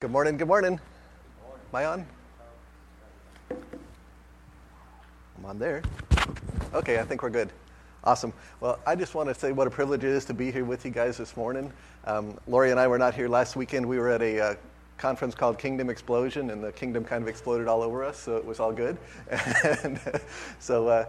Good morning, good morning. Am I on? I'm on there. Okay, I think we're good. Awesome. Well, I just want to say what a privilege it is to be here with you guys this morning. Um, Lori and I were not here last weekend. We were at a uh, conference called Kingdom Explosion, and the kingdom kind of exploded all over us, so it was all good. and so uh,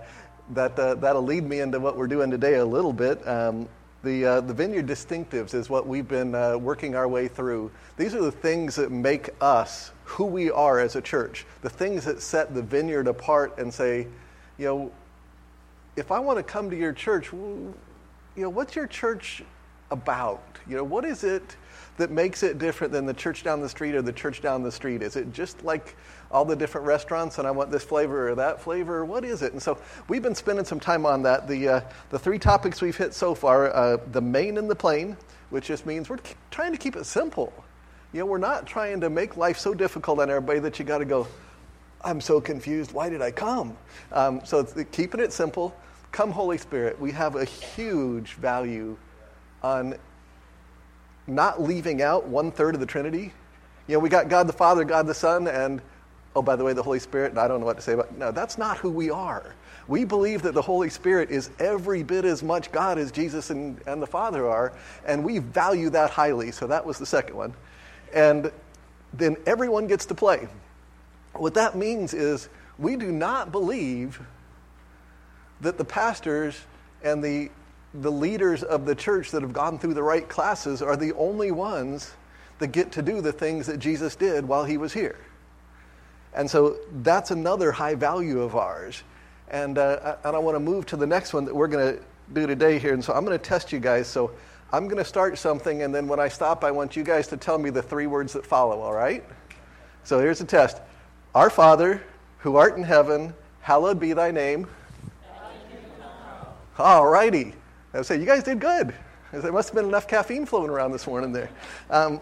that, uh, that'll lead me into what we're doing today a little bit. Um, the, uh, the Vineyard Distinctives is what we've been uh, working our way through. These are the things that make us who we are as a church, the things that set the Vineyard apart and say, you know, if I want to come to your church, you know, what's your church about? You know, what is it that makes it different than the church down the street or the church down the street? Is it just like all the different restaurants and I want this flavor or that flavor? What is it? And so we've been spending some time on that. The, uh, the three topics we've hit so far uh, the main and the plain, which just means we're trying to keep it simple. You know, we're not trying to make life so difficult on everybody that you got to go, I'm so confused. Why did I come? Um, so keeping it simple. Come, Holy Spirit. We have a huge value on not leaving out one third of the Trinity. You know, we got God the Father, God the Son, and oh, by the way, the Holy Spirit, I don't know what to say about. No, that's not who we are. We believe that the Holy Spirit is every bit as much God as Jesus and, and the Father are, and we value that highly. So that was the second one. And then everyone gets to play. What that means is we do not believe that the pastors and the, the leaders of the church that have gone through the right classes are the only ones that get to do the things that Jesus did while he was here. And so that's another high value of ours. And, uh, and I want to move to the next one that we're going to do today here. And so I'm going to test you guys. So I'm going to start something, and then when I stop, I want you guys to tell me the three words that follow, all right? So here's the test Our Father, who art in heaven, hallowed be thy name. All righty. I say, you guys did good. There must have been enough caffeine flowing around this morning there. Um,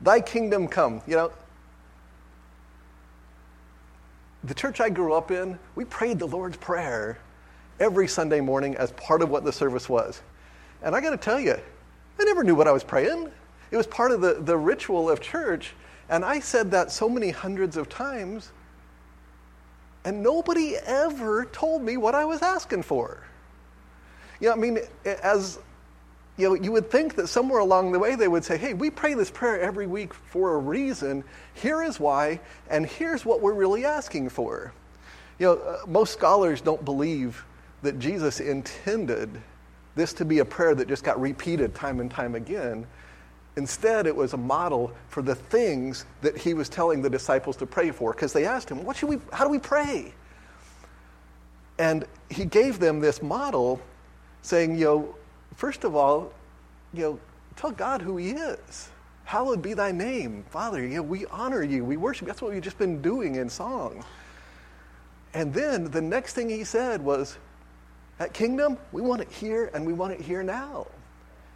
thy kingdom come. You know, the church I grew up in, we prayed the Lord's Prayer every Sunday morning as part of what the service was. And I got to tell you, I never knew what I was praying. It was part of the, the ritual of church. And I said that so many hundreds of times, and nobody ever told me what I was asking for. You know, I mean, as you know, you would think that somewhere along the way they would say, hey, we pray this prayer every week for a reason. Here is why, and here's what we're really asking for. You know, uh, most scholars don't believe that Jesus intended this to be a prayer that just got repeated time and time again. Instead, it was a model for the things that he was telling the disciples to pray for because they asked him, what should we, How do we pray? And he gave them this model saying, you know, first of all, you know, tell God who he is. Hallowed be thy name, Father. You know, we honor you, we worship. That's what we've just been doing in song. And then the next thing he said was, That Kingdom, we want it here and we want it here now.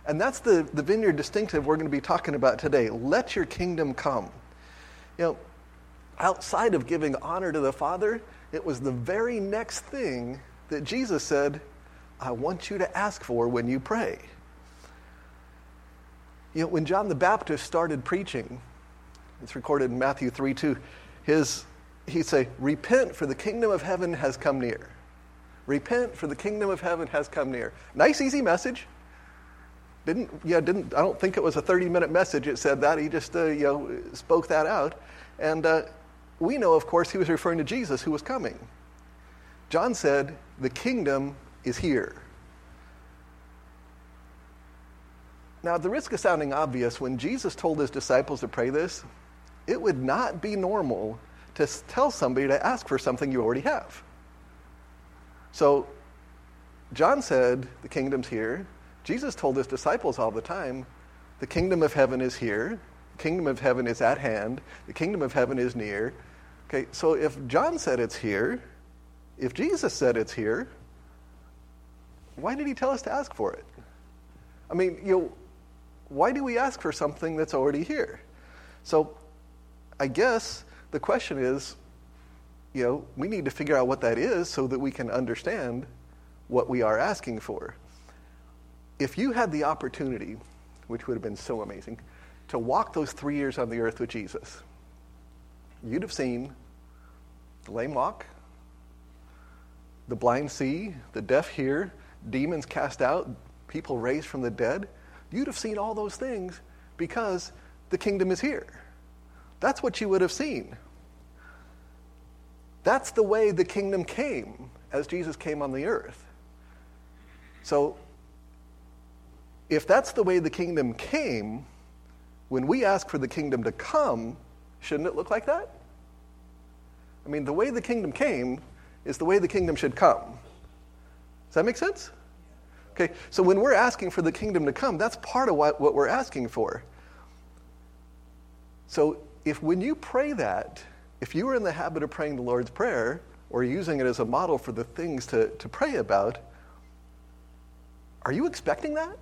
And that's the, the vineyard distinctive we're going to be talking about today. Let your kingdom come. You know, outside of giving honor to the Father, it was the very next thing that Jesus said, I want you to ask for when you pray. You know, when John the Baptist started preaching, it's recorded in Matthew 3 2, his, he'd say, Repent, for the kingdom of heaven has come near. Repent, for the kingdom of heaven has come near. Nice, easy message. Didn't, yeah, didn't, I don't think it was a 30 minute message it said that. He just, uh, you know, spoke that out. And uh, we know, of course, he was referring to Jesus who was coming. John said, The kingdom is here. Now, at the risk of sounding obvious, when Jesus told his disciples to pray this, it would not be normal to tell somebody to ask for something you already have. So, John said, The kingdom's here. Jesus told his disciples all the time, The kingdom of heaven is here. The kingdom of heaven is at hand. The kingdom of heaven is near. Okay, so if John said it's here, if Jesus said it's here, why did he tell us to ask for it? I mean, you know, why do we ask for something that's already here? So I guess the question is, you know, we need to figure out what that is so that we can understand what we are asking for. If you had the opportunity, which would have been so amazing, to walk those three years on the earth with Jesus, you'd have seen the lame walk, the blind see, the deaf hear, demons cast out, people raised from the dead. You'd have seen all those things because the kingdom is here. That's what you would have seen. That's the way the kingdom came as Jesus came on the earth. So, if that's the way the kingdom came, when we ask for the kingdom to come, shouldn't it look like that? I mean, the way the kingdom came is the way the kingdom should come. Does that make sense? Okay, so when we're asking for the kingdom to come, that's part of what, what we're asking for. So if when you pray that, if you are in the habit of praying the Lord's Prayer or using it as a model for the things to, to pray about, are you expecting that?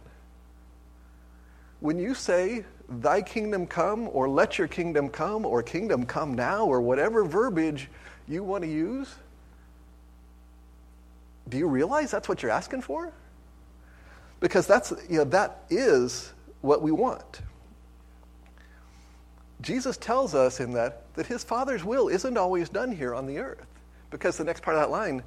When you say, Thy kingdom come, or let your kingdom come, or kingdom come now, or whatever verbiage you want to use, do you realize that's what you're asking for? Because that's, you know, that is what we want. Jesus tells us in that that his Father's will isn't always done here on the earth. Because the next part of that line,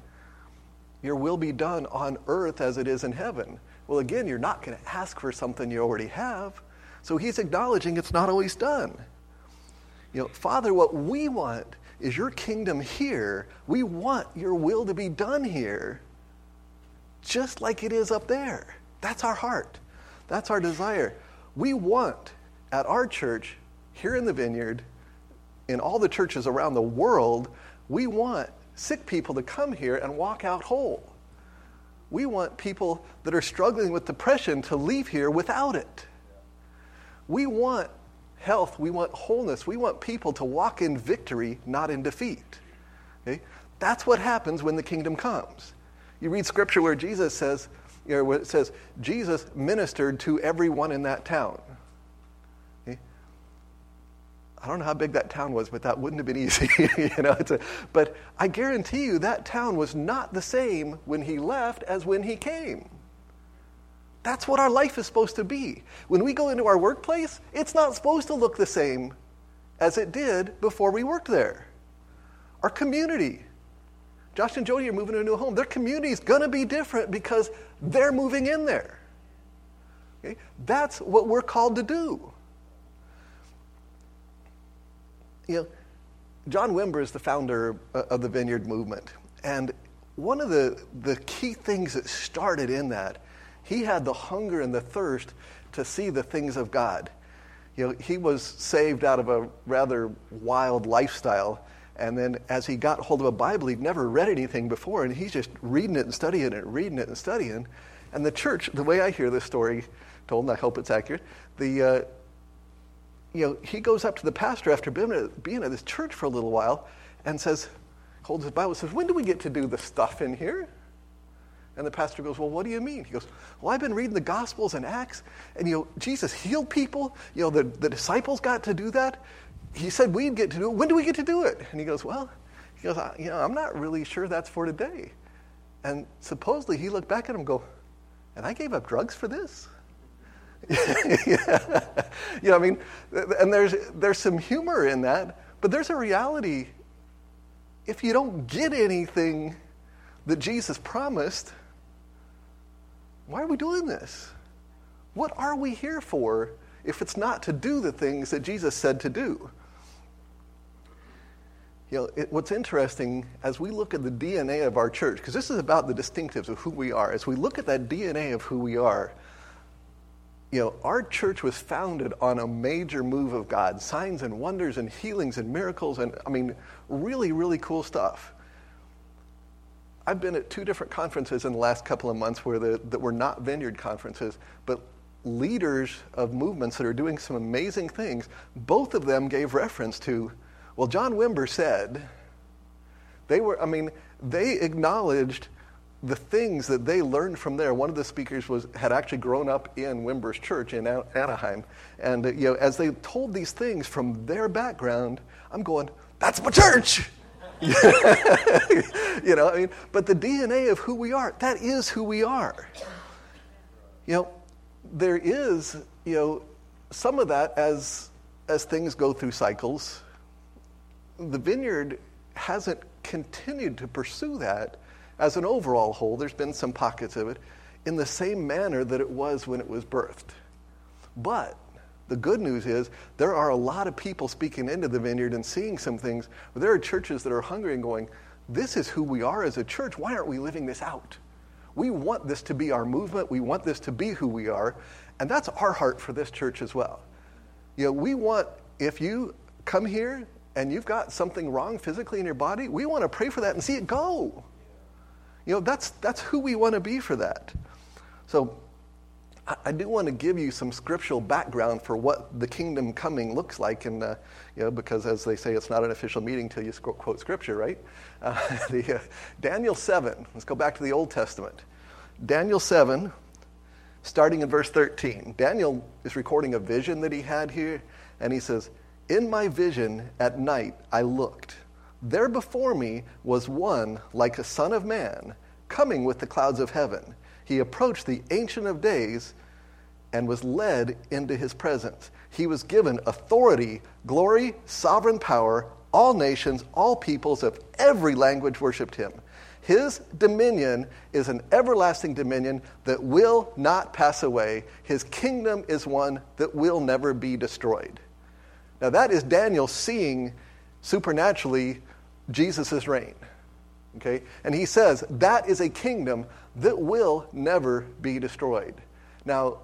your will be done on earth as it is in heaven. Well, again, you're not going to ask for something you already have. So he's acknowledging it's not always done. You know, Father, what we want is your kingdom here. We want your will to be done here, just like it is up there. That's our heart. That's our desire. We want at our church, here in the vineyard, in all the churches around the world, we want sick people to come here and walk out whole. We want people that are struggling with depression to leave here without it. We want health, we want wholeness, we want people to walk in victory, not in defeat. Okay? That's what happens when the kingdom comes. You read scripture where Jesus says, you know, it says, Jesus ministered to everyone in that town. I don't know how big that town was, but that wouldn't have been easy. you know, a, but I guarantee you that town was not the same when he left as when he came. That's what our life is supposed to be. When we go into our workplace, it's not supposed to look the same as it did before we worked there. Our community, Josh and Jody are moving to a new home. Their community is going to be different because they're moving in there. Okay? That's what we're called to do. You know, John Wimber is the founder of the Vineyard Movement. And one of the, the key things that started in that he had the hunger and the thirst to see the things of God. You know, he was saved out of a rather wild lifestyle. And then as he got hold of a Bible, he'd never read anything before, and he's just reading it and studying it, reading it and studying. And the church, the way I hear this story told, and I hope it's accurate, the, uh, you know, he goes up to the pastor after being at, this church for a little while and says, holds his Bible says, when do we get to do the stuff in here? And the pastor goes, Well, what do you mean? He goes, Well, I've been reading the Gospels and Acts, and you know, Jesus healed people. You know, the, the disciples got to do that. He said we'd get to do it. When do we get to do it? And he goes, Well, he goes, You know, I'm not really sure that's for today. And supposedly he looked back at him and go, And I gave up drugs for this? yeah. You know, I mean, and there's, there's some humor in that, but there's a reality. If you don't get anything that Jesus promised, why are we doing this? What are we here for if it's not to do the things that Jesus said to do? You know, it, what's interesting as we look at the DNA of our church, because this is about the distinctives of who we are, as we look at that DNA of who we are, you know, our church was founded on a major move of God signs and wonders and healings and miracles, and I mean, really, really cool stuff. I've been at two different conferences in the last couple of months where the, that were not vineyard conferences, but leaders of movements that are doing some amazing things. Both of them gave reference to, well, John Wimber said, they were, I mean, they acknowledged the things that they learned from there. One of the speakers was had actually grown up in Wimber's church in Anaheim, and you know, as they told these things from their background, I'm going, "That's my church." you know, I mean, but the DNA of who we are, that is who we are. You know, there is, you know, some of that as, as things go through cycles, the vineyard hasn't continued to pursue that as an overall whole. There's been some pockets of it in the same manner that it was when it was birthed. But the good news is there are a lot of people speaking into the vineyard and seeing some things. There are churches that are hungry and going, This is who we are as a church. Why aren't we living this out? We want this to be our movement. We want this to be who we are. And that's our heart for this church as well. You know, we want, if you come here and you've got something wrong physically in your body, we want to pray for that and see it go. You know, that's, that's who we want to be for that. So I, do want to give you some scriptural background for what the kingdom coming looks like, and uh, you know, because as they say, it's not an official meeting until you quote scripture, right? Uh, the, uh, Daniel 7, let's go back to the Old Testament. Daniel 7, starting in verse 13. Daniel is recording a vision that he had here, and he says, In my vision at night I looked. There before me was one like a son of man, coming with the clouds of heaven. He approached the Ancient of Days and was led into his presence. He was given authority, glory, sovereign power. All nations, all peoples of every language worshiped him. His dominion is an everlasting dominion that will not pass away. His kingdom is one that will never be destroyed. Now, that is Daniel seeing supernaturally Jesus' reign. Okay? And he says that is a kingdom that will never be destroyed. Now,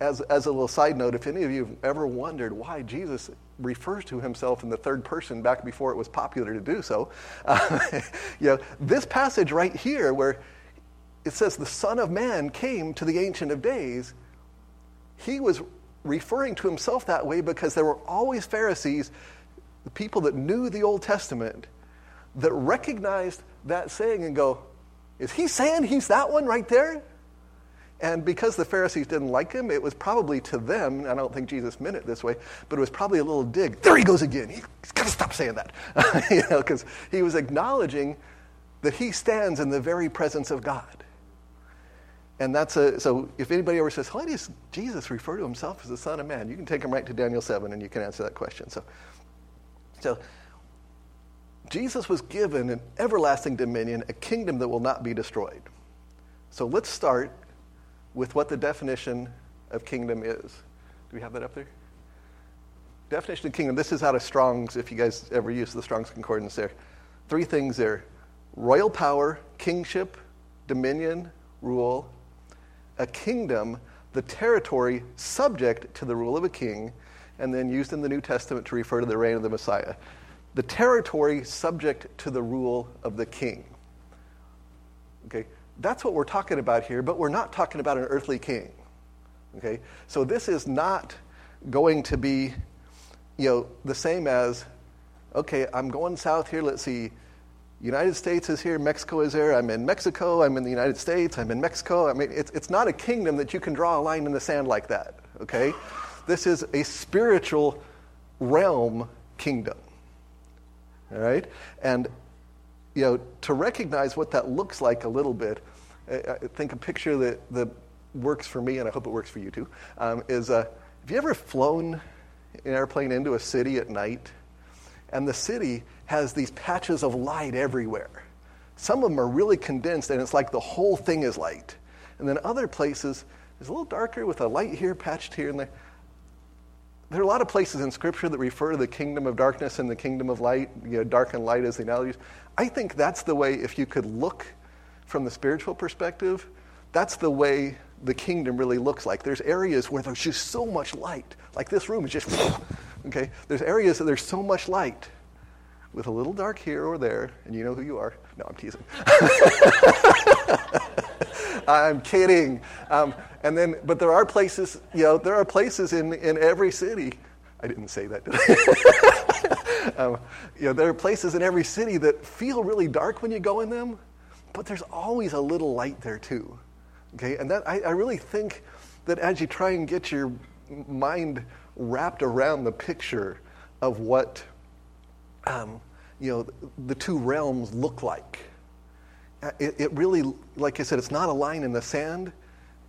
as, as a little side note, if any of you have ever wondered why Jesus refers to himself in the third person back before it was popular to do so, uh, you know, this passage right here where it says the Son of Man came to the Ancient of Days, he was referring to himself that way because there were always Pharisees, the people that knew the Old Testament, that recognized that saying and go, Is he saying he's that one right there? And because the Pharisees didn't like him, it was probably to them, I don't think Jesus meant it this way, but it was probably a little dig. There he goes again. He's got to stop saying that. you know, because he was acknowledging that he stands in the very presence of God. And that's a, so if anybody ever says, why does Jesus refer to himself as the Son of Man? You can take him right to Daniel 7 and you can answer that question. So, so Jesus was given an everlasting dominion, a kingdom that will not be destroyed. So let's start with what the definition of kingdom is. Do we have that up there? Definition of kingdom. This is out of Strong's, if you guys ever use the Strong's Concordance there. Three things there royal power, kingship, dominion, rule. A kingdom, the territory subject to the rule of a king, and then used in the New Testament to refer to the reign of the Messiah. The territory subject to the rule of the king. Okay, that's what we're talking about here, but we're not talking about an earthly king. Okay? So this is not going to be, you know, the same as, okay, I'm going south here, let's see, United States is here, Mexico is there, I'm in Mexico, I'm in the United States, I'm in Mexico. I mean, it's, it's not a kingdom that you can draw a line in the sand like that, okay? This is a spiritual realm kingdom, all right? And you know, to recognize what that looks like a little bit, I think a picture that, that works for me, and I hope it works for you too, um, is uh, have you ever flown an airplane into a city at night? And the city has these patches of light everywhere. Some of them are really condensed, and it's like the whole thing is light. And then other places, it's a little darker with a light here patched here and there there are a lot of places in Scripture that refer to the kingdom of darkness and the kingdom of light, you know, dark and light as the analogies. I think that's the way, if you could look from the spiritual perspective, that's the way the kingdom really looks like. There's areas where there's just so much light. Like this room is just, okay? There's areas that there's so much light with a little dark here or there, and you know who you are. No, I'm teasing. I'm kidding. Um, and then, but there are places, you know, there are places in, in every city. I didn't say that, did I? um, you know, there are places in every city that feel really dark when you go in them, but there's always a little light there too. Okay, and that I, I really think that as you try and get your mind wrapped around the picture of what um, you know the two realms look like, it, it really, like I said, it's not a line in the sand.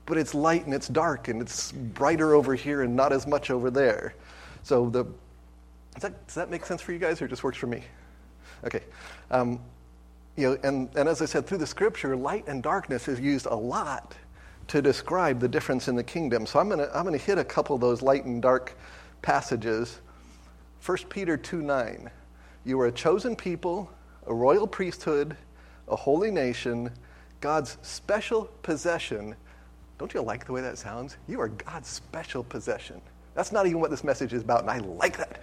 but it's light and it's dark and it's brighter over here and not as much over there. So the does that, does that make sense for you guys, or just works for me? Okay. Um, you know, and, and as I said, through the scripture, light and darkness is used a lot to describe the difference in the kingdom. So I'm going to I'm gonna hit a couple of those light and dark passages. 1 Peter 2 9. You are a chosen people, a royal priesthood, a holy nation, God's special possession. Don't you like the way that sounds? You are God's special possession. That's not even what this message is about, and I like that.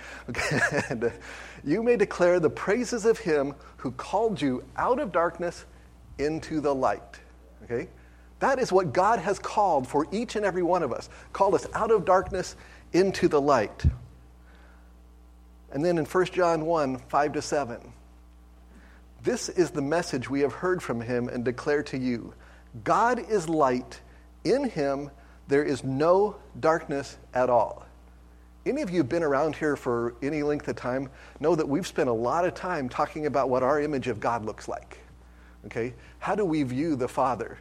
And, uh, you may declare the praises of him who called you out of darkness into the light. Okay? That is what God has called for each and every one of us. Called us out of darkness into the light. And then in 1 John 1 5 to 7, this is the message we have heard from him and declare to you God is light. In him there is no darkness at all. Any of you who've been around here for any length of time know that we've spent a lot of time talking about what our image of God looks like. Okay? How do we view the Father?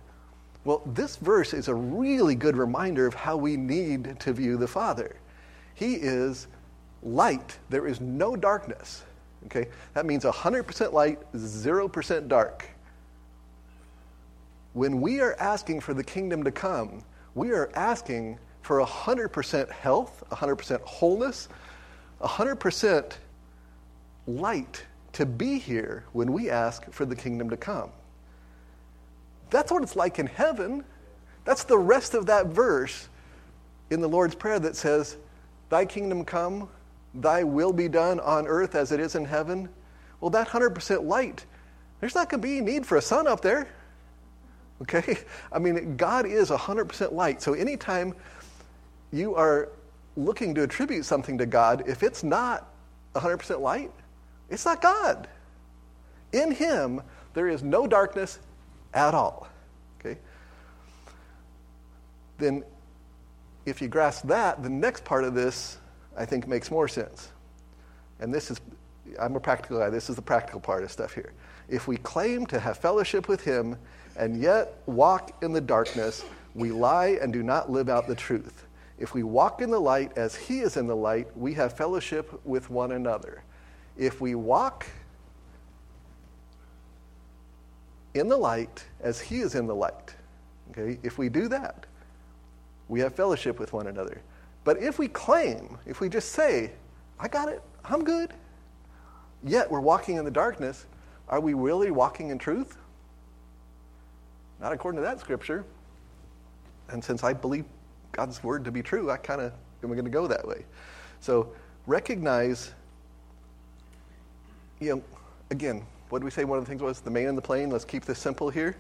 Well, this verse is a really good reminder of how we need to view the Father. He is light, there is no darkness. Okay? That means 100% light, 0% dark. When we are asking for the kingdom to come, we are asking for 100% health, 100% wholeness, 100% light to be here when we ask for the kingdom to come. That's what it's like in heaven. That's the rest of that verse in the Lord's Prayer that says, Thy kingdom come, thy will be done on earth as it is in heaven. Well, that 100% light, there's not going to be need for a sun up there. Okay? I mean, God is 100% light. So anytime you are looking to attribute something to God, if it's not 100% light, it's not God. In Him, there is no darkness at all. Okay? Then, if you grasp that, the next part of this, I think, makes more sense. And this is, I'm a practical guy, this is the practical part of stuff here. If we claim to have fellowship with Him and yet walk in the darkness, we lie and do not live out the truth. If we walk in the light as He is in the light, we have fellowship with one another. If we walk in the light as He is in the light, okay, if we do that, we have fellowship with one another. But if we claim, if we just say, I got it, I'm good, yet we're walking in the darkness, are we really walking in truth? Not according to that scripture. And since I believe God's word to be true, I kind of am going to go that way. So recognize, you know, again, what did we say one of the things was? The main and the plain, let's keep this simple here.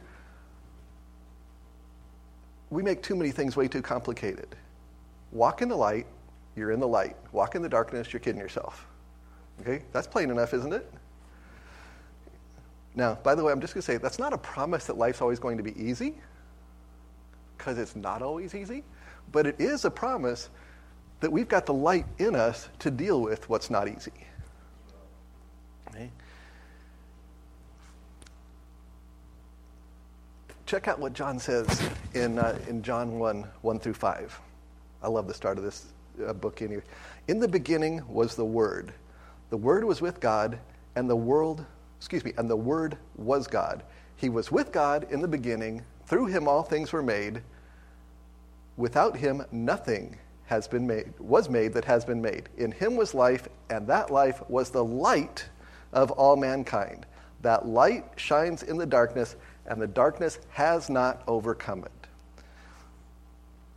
We make too many things way too complicated. Walk in the light, you're in the light. Walk in the darkness, you're kidding yourself. Okay? That's plain enough, isn't it? Now, by the way, I'm just going to say that's not a promise that life's always going to be easy, because it's not always easy but it is a promise that we've got the light in us to deal with what's not easy. Okay? Check out what John says in, uh, in John 1 1 through 5. I love the start of this uh, book. Anyway. In the beginning was the Word. The Word was with God, and the world, excuse me, and the Word was God. He was with God in the beginning. Through him all things were made Without him, nothing has been made, was made that has been made. In him was life, and that life was the light of all mankind. That light shines in the darkness, and the darkness has not overcome it.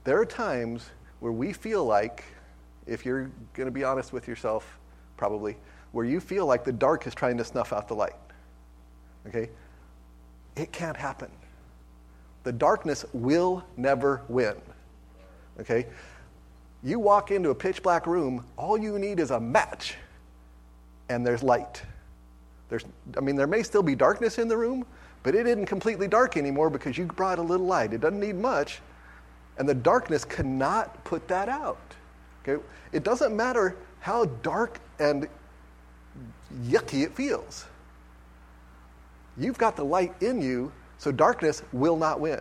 There are times where we feel like, if you're going to be honest with yourself, probably, where you feel like the dark is trying to snuff out the light. Okay? It can't happen. The darkness will never win. Okay? You walk into a pitch black room, all you need is a match, and there's light. There's, I mean, there may still be darkness in the room, but it isn't completely dark anymore because you brought a little light. It doesn't need much, and the darkness cannot put that out. Okay? It doesn't matter how dark and yucky it feels. You've got the light in you, so darkness will not win.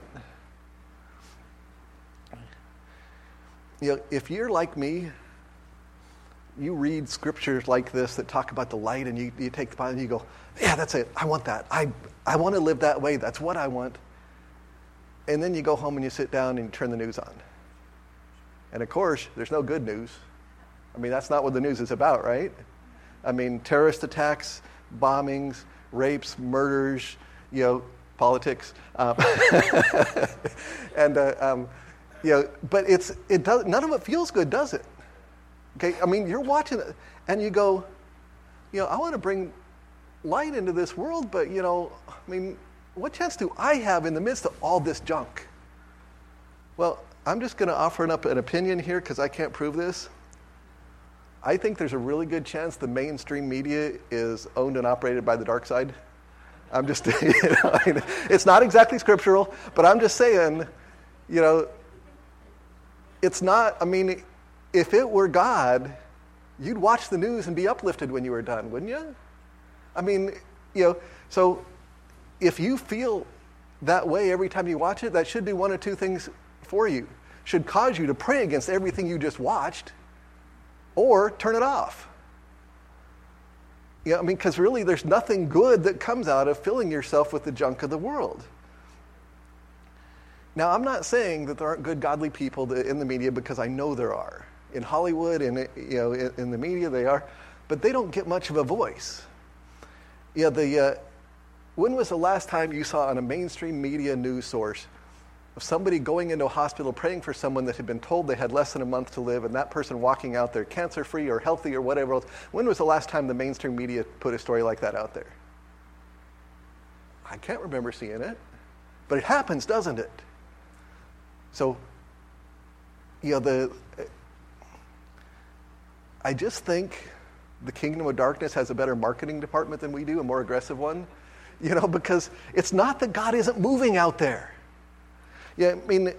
you know, if you're like me, you read scriptures like this that talk about the light and you, you take the Bible and you go, yeah, that's it. I want that. I, I want to live that way. That's what I want. And then you go home and you sit down and you turn the news on. And of course, there's no good news. I mean, that's not what the news is about, right? I mean, terrorist attacks, bombings, rapes, murders, you know, politics. Um, and, uh, um, you know, but it's, it does, none of it feels good, does it? Okay, I mean, you're watching it and you go, you know, I want to bring light into this world, but, you know, I mean, what chance do I have in the midst of all this junk? Well, I'm just going to offer up an opinion here because I can't prove this. I think there's a really good chance the mainstream media is owned and operated by the dark side. I'm just, you know, it's not exactly scriptural, but I'm just saying, you know, it's not, I mean, if it were God, you'd watch the news and be uplifted when you were done, wouldn't you? I mean, you know, so if you feel that way every time you watch it, that should do one or two things for you. Should cause you to pray against everything you just watched or turn it off. Yeah, I mean, because really there's nothing good that comes out of filling yourself with the junk of the world. Now, I'm not saying that there aren't good, godly people in the media because I know there are. In Hollywood and you know, in the media, they are, but they don't get much of a voice. Yeah, the, uh, when was the last time you saw on a mainstream media news source of somebody going into a hospital praying for someone that had been told they had less than a month to live and that person walking out there cancer free or healthy or whatever else? When was the last time the mainstream media put a story like that out there? I can't remember seeing it. But it happens, doesn't it? So, you know, the, I just think the kingdom of darkness has a better marketing department than we do, a more aggressive one. You know, because it's not that God isn't moving out there. Yeah, I mean,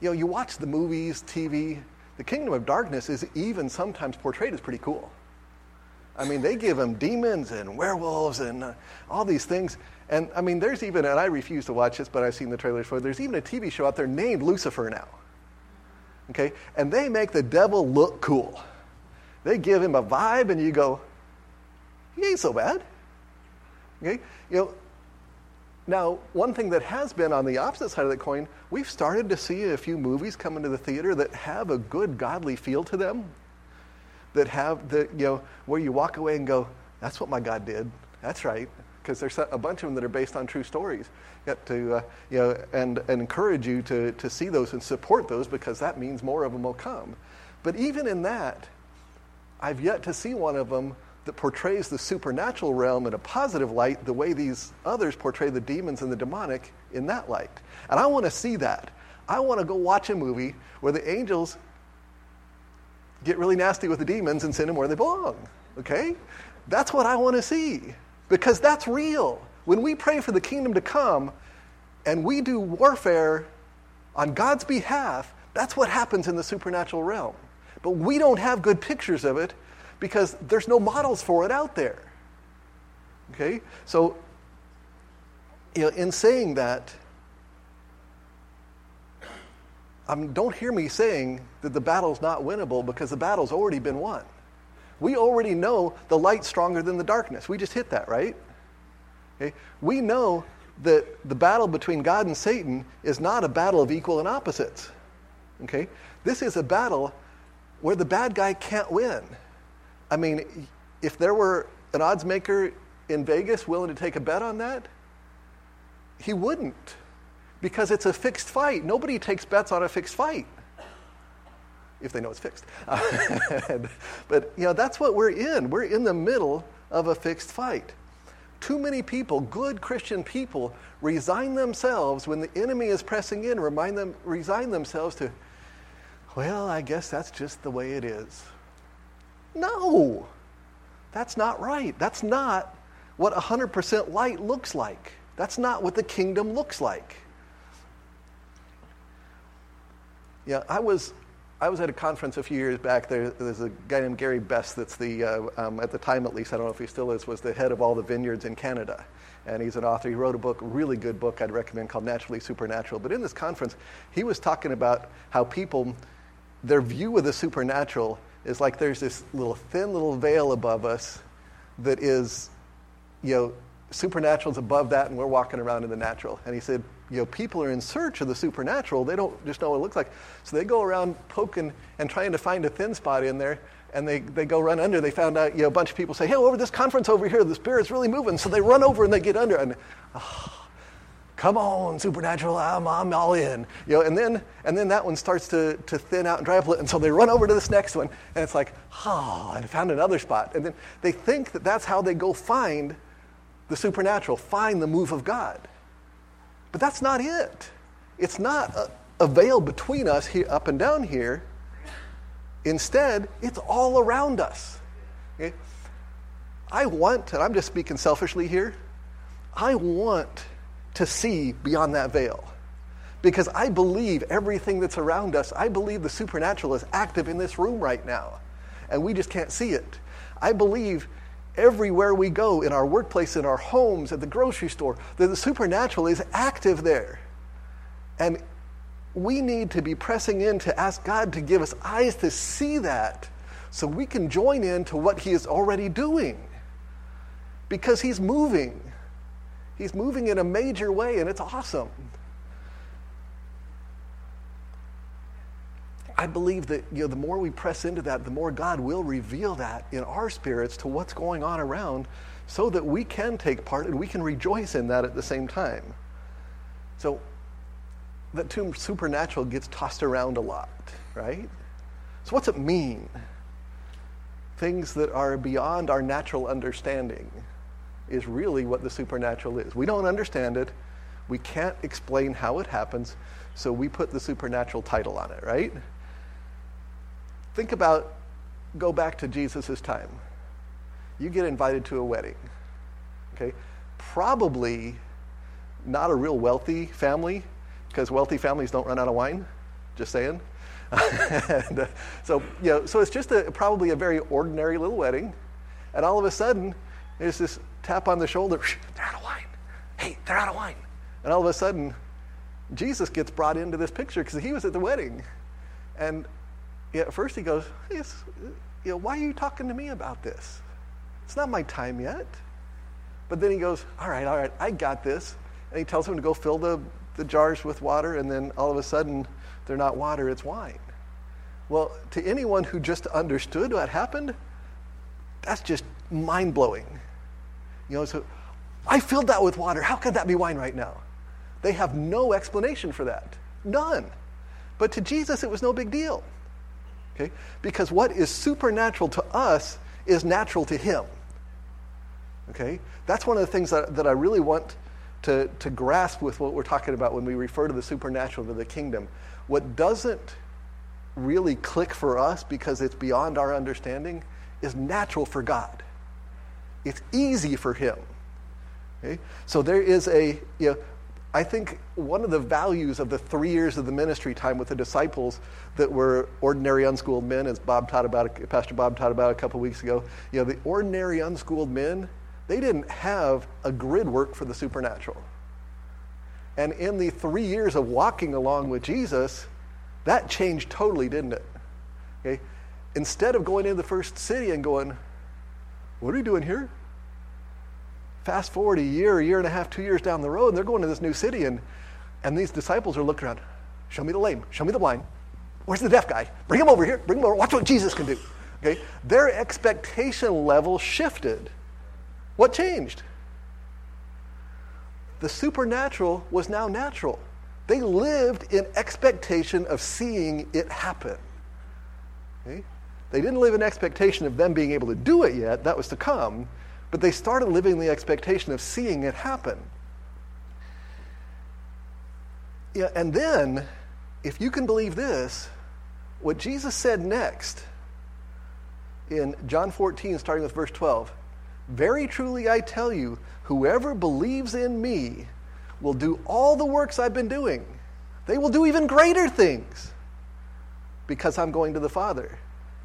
you know, you watch the movies, TV, the kingdom of darkness is even sometimes portrayed as pretty cool. I mean, they give them demons and werewolves and uh, all these things. And I mean, there's even, and I refuse to watch this, but I've seen the trailers for it, there's even a TV show out there named Lucifer now. Okay? And they make the devil look cool. They give him a vibe, and you go, he ain't so bad. Okay? You know, now, one thing that has been on the opposite side of the coin, we've started to see a few movies come into the theater that have a good godly feel to them. That have the, you know, where you walk away and go, that's what my God did. That's right. Because there's a bunch of them that are based on true stories. Yet to, uh, you know, and, and encourage you to, to see those and support those because that means more of them will come. But even in that, I've yet to see one of them that portrays the supernatural realm in a positive light the way these others portray the demons and the demonic in that light. And I want to see that. I want to go watch a movie where the angels get really nasty with the demons and send them where they belong. Okay? That's what I want to see because that's real. When we pray for the kingdom to come and we do warfare on God's behalf, that's what happens in the supernatural realm. But we don't have good pictures of it because there's no models for it out there. Okay? So, you know, in saying that, um, don't hear me saying that the battle's not winnable because the battle's already been won. We already know the light's stronger than the darkness. We just hit that, right? Okay? We know that the battle between God and Satan is not a battle of equal and opposites. Okay? This is a battle where the bad guy can't win. I mean, if there were an odds maker in Vegas willing to take a bet on that, he wouldn't because it's a fixed fight. Nobody takes bets on a fixed fight if they know it's fixed. but you know, that's what we're in. We're in the middle of a fixed fight. Too many people, good Christian people, resign themselves when the enemy is pressing in, remind them, resign themselves to, well, I guess that's just the way it is. No, that's not right. That's not what 100% light looks like. That's not what the kingdom looks like. Yeah, I was I was at a conference a few years back. There, there's a guy named Gary Best that's the, uh, um, at the time at least, I don't know if he still is, was the head of all the vineyards in Canada. And he's an author. He wrote a book, really good book I'd recommend called Naturally Supernatural. But in this conference, he was talking about how people, their view of the supernatural is like there's this little thin little veil above us that is, you know, supernatural's above that and we're walking around in the natural. And he said, you know, people are in search of the supernatural. They don't just know what it looks like. So they go around poking and trying to find a thin spot in there, and they, they go run under. They found out, you know, a bunch of people say, hey, over this conference over here, the Spirit's really moving. So they run over and they get under. And, oh, come on, supernatural, I'm, I'm all in. You know, and then, and then that one starts to, to thin out and dry up. And so they run over to this next one, and it's like, oh, and found another spot. And then they think that that's how they go find the supernatural, find the move of God. But that's not it. It's not a, a veil between us here, up and down here. Instead, it's all around us. Okay? I want, and I'm just speaking selfishly here, I want to see beyond that veil. Because I believe everything that's around us, I believe the supernatural is active in this room right now. And we just can't see it. I believe everywhere we go, in our workplace, in our homes, at the grocery store, that the supernatural is active there. And we need to be pressing in to ask God to give us eyes to see that so we can join in to what He is already doing. Because He's moving. He's moving in a major way, and it's awesome. I believe that you know, the more we press into that, the more God will reveal that in our spirits to what's going on around so that we can take part and we can rejoice in that at the same time. So that term supernatural gets tossed around a lot, right? So what's it mean? Things that are beyond our natural understanding is really what the supernatural is. We don't understand it. We can't explain how it happens, so we put the supernatural title on it, right? Think about, go back to Jesus' time. You get invited to a wedding, okay? Probably not a real wealthy family, because wealthy families don't run out of wine, just saying. and, uh, so, you know, so it's just a, probably a very ordinary little wedding, and all of a sudden, there's this tap on the shoulder, they're out of wine. Hey, they're out of wine. And all of a sudden, Jesus gets brought into this picture because he was at the wedding. And at first he goes, you know, why are you talking to me about this? It's not my time yet. But then he goes, all right, all right, I got this. And he tells him to go fill the, the jars with water, and then all of a sudden, they're not water, it's wine. Well, to anyone who just understood what happened, that's just mind blowing. You know, so I filled that with water. How could that be wine right now? They have no explanation for that. None. But to Jesus, it was no big deal. Okay? Because what is supernatural to us is natural to him. Okay? That's one of the things that, that I really want to, to grasp with what we're talking about when we refer to the supernatural, to the kingdom. What doesn't really click for us because it's beyond our understanding is natural for God. It's easy for him. Okay? So there is a, you know, I think one of the values of the three years of the ministry time with the disciples that were ordinary unschooled men, as Bob taught about, Pastor Bob taught about a couple weeks ago, you know, the ordinary unschooled men, they didn't have a grid work for the supernatural. And in the three years of walking along with Jesus, that changed totally, didn't it? Okay? Instead of going into the first city and going, what are you doing here? Fast forward a year, a year and a half, two years down the road, and they're going to this new city, and, and these disciples are looking around. Show me the lame. Show me the blind. Where's the deaf guy? Bring him over here. Bring him over. Watch what Jesus can do. Okay? Their expectation level shifted. What changed? The supernatural was now natural. They lived in expectation of seeing it happen. Okay? They didn't live in expectation of them being able to do it yet. That was to come. But they started living the expectation of seeing it happen. Yeah, and then, if you can believe this, what Jesus said next in John 14, starting with verse 12 Very truly I tell you, whoever believes in me will do all the works I've been doing. They will do even greater things. because I'm going to the Father.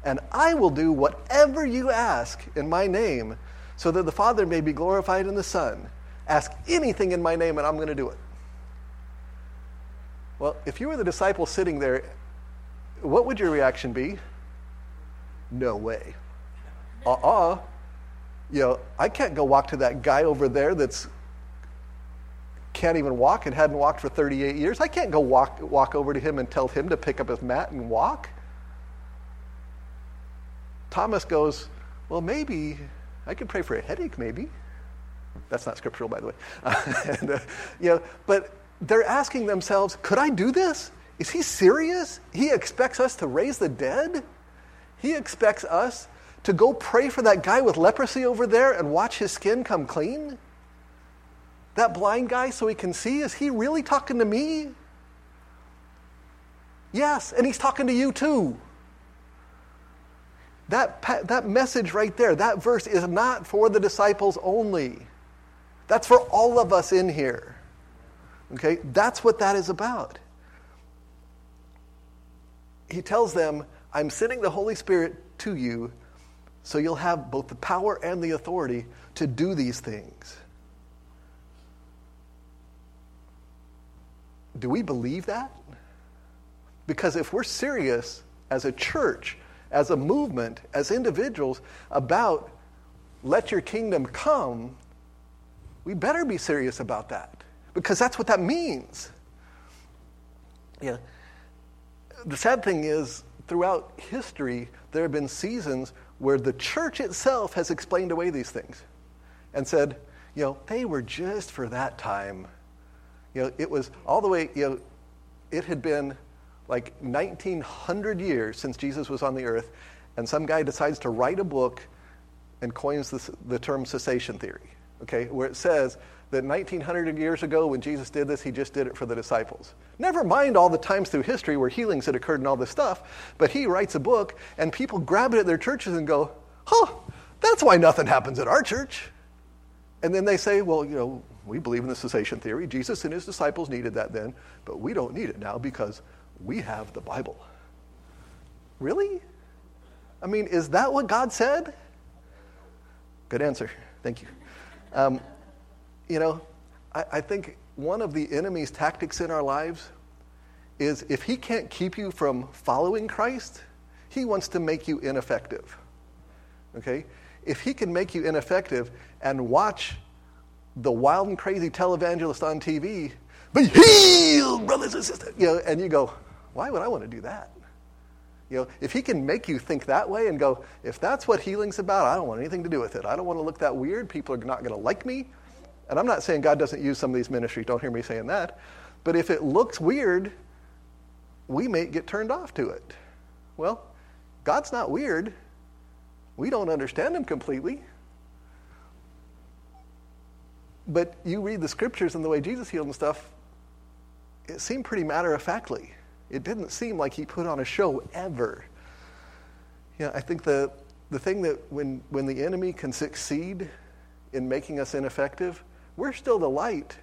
And I will do whatever you ask in my name so that the Father may be glorified in the Son. Ask anything in my name, and I'm going to do it. Well, if you were the disciple sitting there, what would your reaction be? No way. Uh uh-uh. uh You know, I can't go walk to that guy over there that's can't even walk and hadn't walked for 38 years. I can't go walk, walk over to him and tell him to pick up his mat and walk. Thomas goes, Well, maybe I could pray for a headache, maybe. That's not scriptural, by the way. and, uh, you know, but they're asking themselves, Could I do this? Is he serious? He expects us to raise the dead? He expects us to go pray for that guy with leprosy over there and watch his skin come clean? That blind guy so he can see? Is he really talking to me? Yes, and he's talking to you too. That, that message right there, that verse is not for the disciples only. That's for all of us in here. Okay? That's what that is about. He tells them, I'm sending the Holy Spirit to you so you'll have both the power and the authority to do these things. Do we believe that? Because if we're serious as a church, as a movement, as individuals about let your kingdom come, we better be serious about that because that's what that means. Yeah. The sad thing is, throughout history, there have been seasons where the church itself has explained away these things and said, you know, they were just for that time. You know, it was all the way, you know, it had been like 1900 years since Jesus was on the earth, and some guy decides to write a book and coins this, the term cessation theory, okay, where it says that 1900 years ago when Jesus did this, he just did it for the disciples. Never mind all the times through history where healings had occurred and all this stuff, but he writes a book and people grab it at their churches and go, huh, that's why nothing happens at our church. And then they say, well, you know, we believe in the cessation theory. Jesus and his disciples needed that then, but we don't need it now because we have the Bible. Really? I mean, is that what God said? Good answer. Thank you. Um, you know, I, I think one of the enemy's tactics in our lives is if he can't keep you from following Christ, he wants to make you ineffective. Okay? If he can make you ineffective and watch the wild and crazy televangelist on TV, be healed, brothers and sisters, you know, and you go, why would I want to do that? You know, if he can make you think that way and go, if that's what healing's about, I don't want anything to do with it. I don't want to look that weird. People are not going to like me. And I'm not saying God doesn't use some of these ministries. Don't hear me saying that. But if it looks weird, we may get turned off to it. Well, God's not weird. We don't understand him completely. But you read the scriptures and the way Jesus healed and stuff, it seemed pretty matter of factly. It didn't seem like he put on a show ever. Yeah, I think the, the thing that when, when the enemy can succeed in making us ineffective, we're still the light,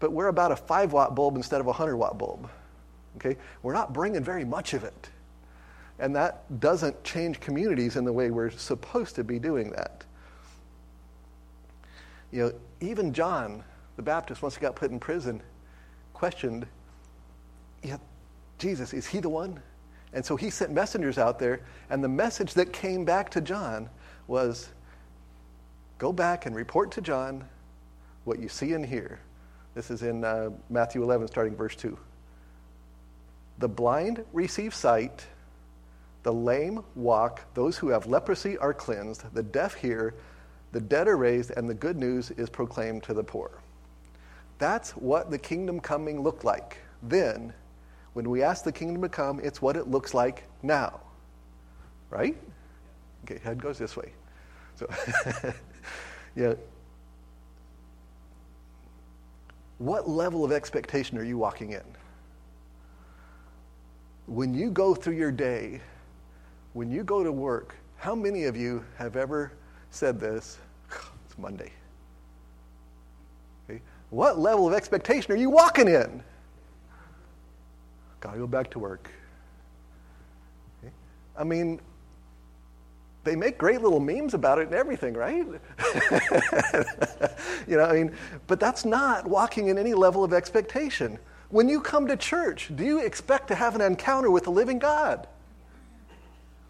but we're about a 5 watt bulb instead of a 100 watt bulb. Okay? We're not bringing very much of it. And that doesn't change communities in the way we're supposed to be doing that. You know, even John the Baptist, once he got put in prison, questioned, yeah, Jesus, is he the one? And so he sent messengers out there, and the message that came back to John was go back and report to John what you see and hear. This is in uh, Matthew 11, starting verse 2. The blind receive sight, the lame walk, those who have leprosy are cleansed, the deaf hear, the dead are raised, and the good news is proclaimed to the poor. That's what the kingdom coming looked like then. When we ask the kingdom to come, it's what it looks like now. Right? Okay, head goes this way. So, yeah, what level of expectation are you walking in? When you go through your day, when you go to work, how many of you have ever said this? It's Monday. Okay. What level of expectation are you walking in? Gotta go back to work. I mean, they make great little memes about it and everything, right? you know, I mean, but that's not walking in any level of expectation. When you come to church, do you expect to have an encounter with the living God?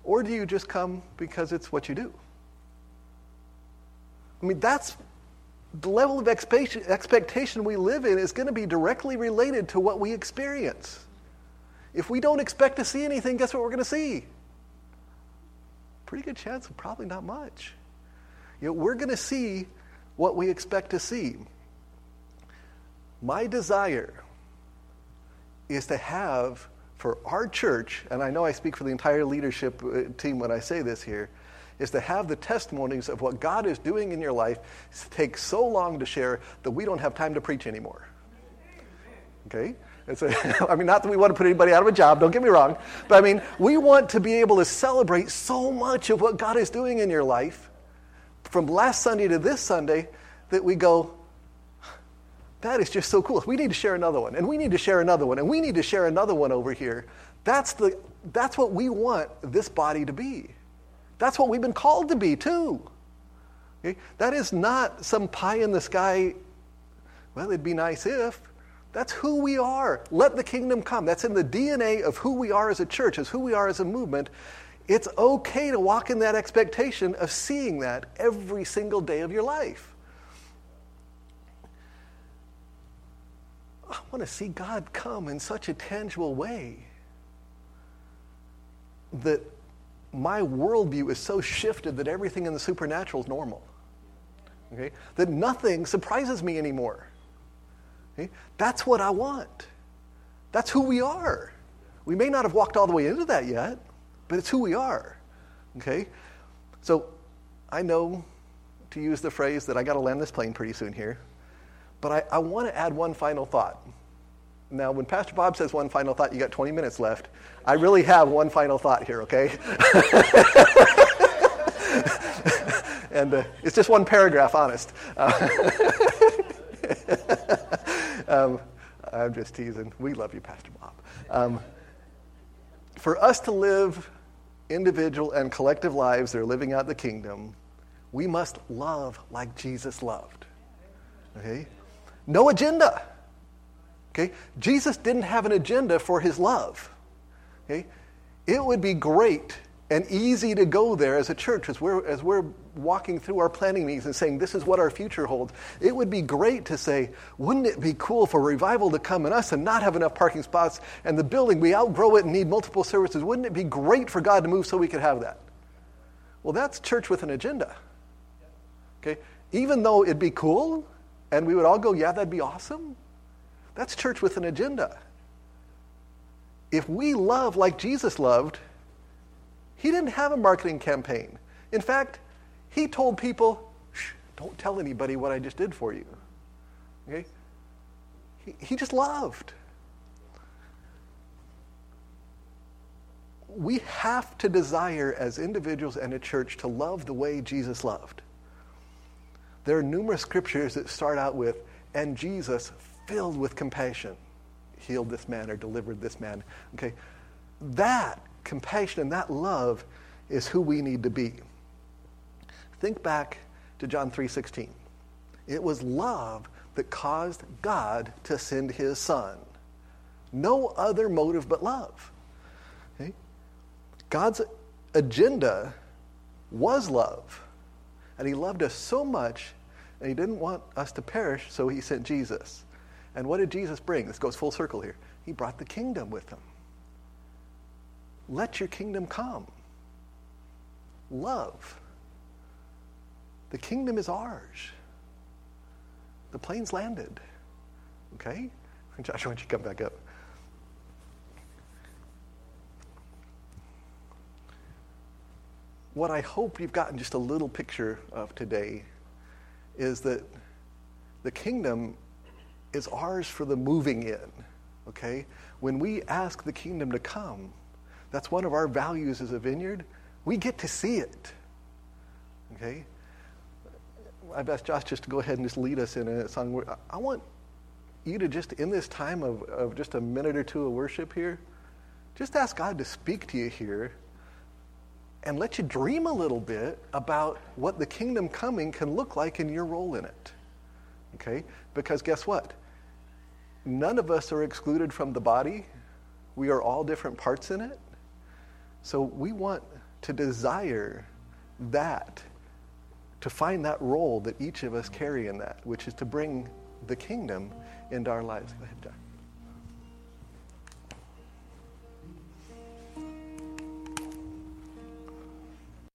Or do you just come because it's what you do? I mean, that's the level of expectation we live in is going to be directly related to what we experience. If we don't expect to see anything, guess what we're going to see? Pretty good chance of probably not much. You know, we're going to see what we expect to see. My desire is to have for our church, and I know I speak for the entire leadership uh, team when I say this here, is to have the testimonies of what God is doing in your life take so long to share that we don't have time to preach anymore. Okay? It's a, I mean, not that we want to put anybody out of a job, don't get me wrong, but I mean, we want to be able to celebrate so much of what God is doing in your life from last Sunday to this Sunday that we go, that is just so cool. We need to share another one, and we need to share another one, and we need to share another one over here. That's, the, that's what we want this body to be. That's what we've been called to be, too. Okay? That is not some pie in the sky, well, it'd be nice if. That's who we are. Let the kingdom come. That's in the DNA of who we are as a church, as who we are as a movement. It's okay to walk in that expectation of seeing that every single day of your life. I want to see God come in such a tangible way that my worldview is so shifted that everything in the supernatural is normal. Okay? That nothing surprises me anymore. Okay? That's what I want. That's who we are. We may not have walked all the way into that yet, but it's who we are. Okay? So I know to use the phrase that I got to land this plane pretty soon here, but I, I want to add one final thought. Now, when Pastor Bob says one final thought, you got 20 minutes left. I really have one final thought here, okay? and uh, it's just one paragraph, honest. Uh, um, I'm just teasing. We love you, Pastor Bob. Um, for us to live individual and collective lives that are living out the kingdom, we must love like Jesus loved. Okay? No agenda. Okay? Jesus didn't have an agenda for his love. Okay? It would be great and easy to go there as a church as we're, as we're walking through our planning meetings and saying, this is what our future holds. It would be great to say, wouldn't it be cool for revival to come in us and not have enough parking spots and the building, we outgrow it and need multiple services? Wouldn't it be great for God to move so we could have that? Well, that's church with an agenda. Okay? Even though it'd be cool and we would all go, yeah, that'd be awesome, that's church with an agenda. If we love like Jesus loved, he didn't have a marketing campaign. In fact, he told people, don't tell anybody what I just did for you. Okay? He, he just loved. We have to desire as individuals and a church to love the way Jesus loved. There are numerous scriptures that start out with, and Jesus, filled with compassion, healed this man or delivered this man. Okay? That compassion and that love is who we need to be. Think back to John 3:16. It was love that caused God to send his son. No other motive but love. Okay? God's agenda was love. And he loved us so much, and he didn't want us to perish, so he sent Jesus. And what did Jesus bring? This goes full circle here. He brought the kingdom with him. Let your kingdom come. Love. The kingdom is ours. The plane's landed. Okay? Joshua, why don't you come back up? What I hope you've gotten just a little picture of today is that the kingdom is ours for the moving in. Okay? When we ask the kingdom to come, that's one of our values as a vineyard. We get to see it. Okay? I've asked Josh just to go ahead and just lead us in a song. I want you to just, in this time of, of just a minute or two of worship here, just ask God to speak to you here and let you dream a little bit about what the kingdom coming can look like in your role in it. Okay? Because guess what? None of us are excluded from the body. We are all different parts in it. So we want to desire that, to find that role that each of us carry in that, which is to bring the kingdom into our lives. Go ahead, John.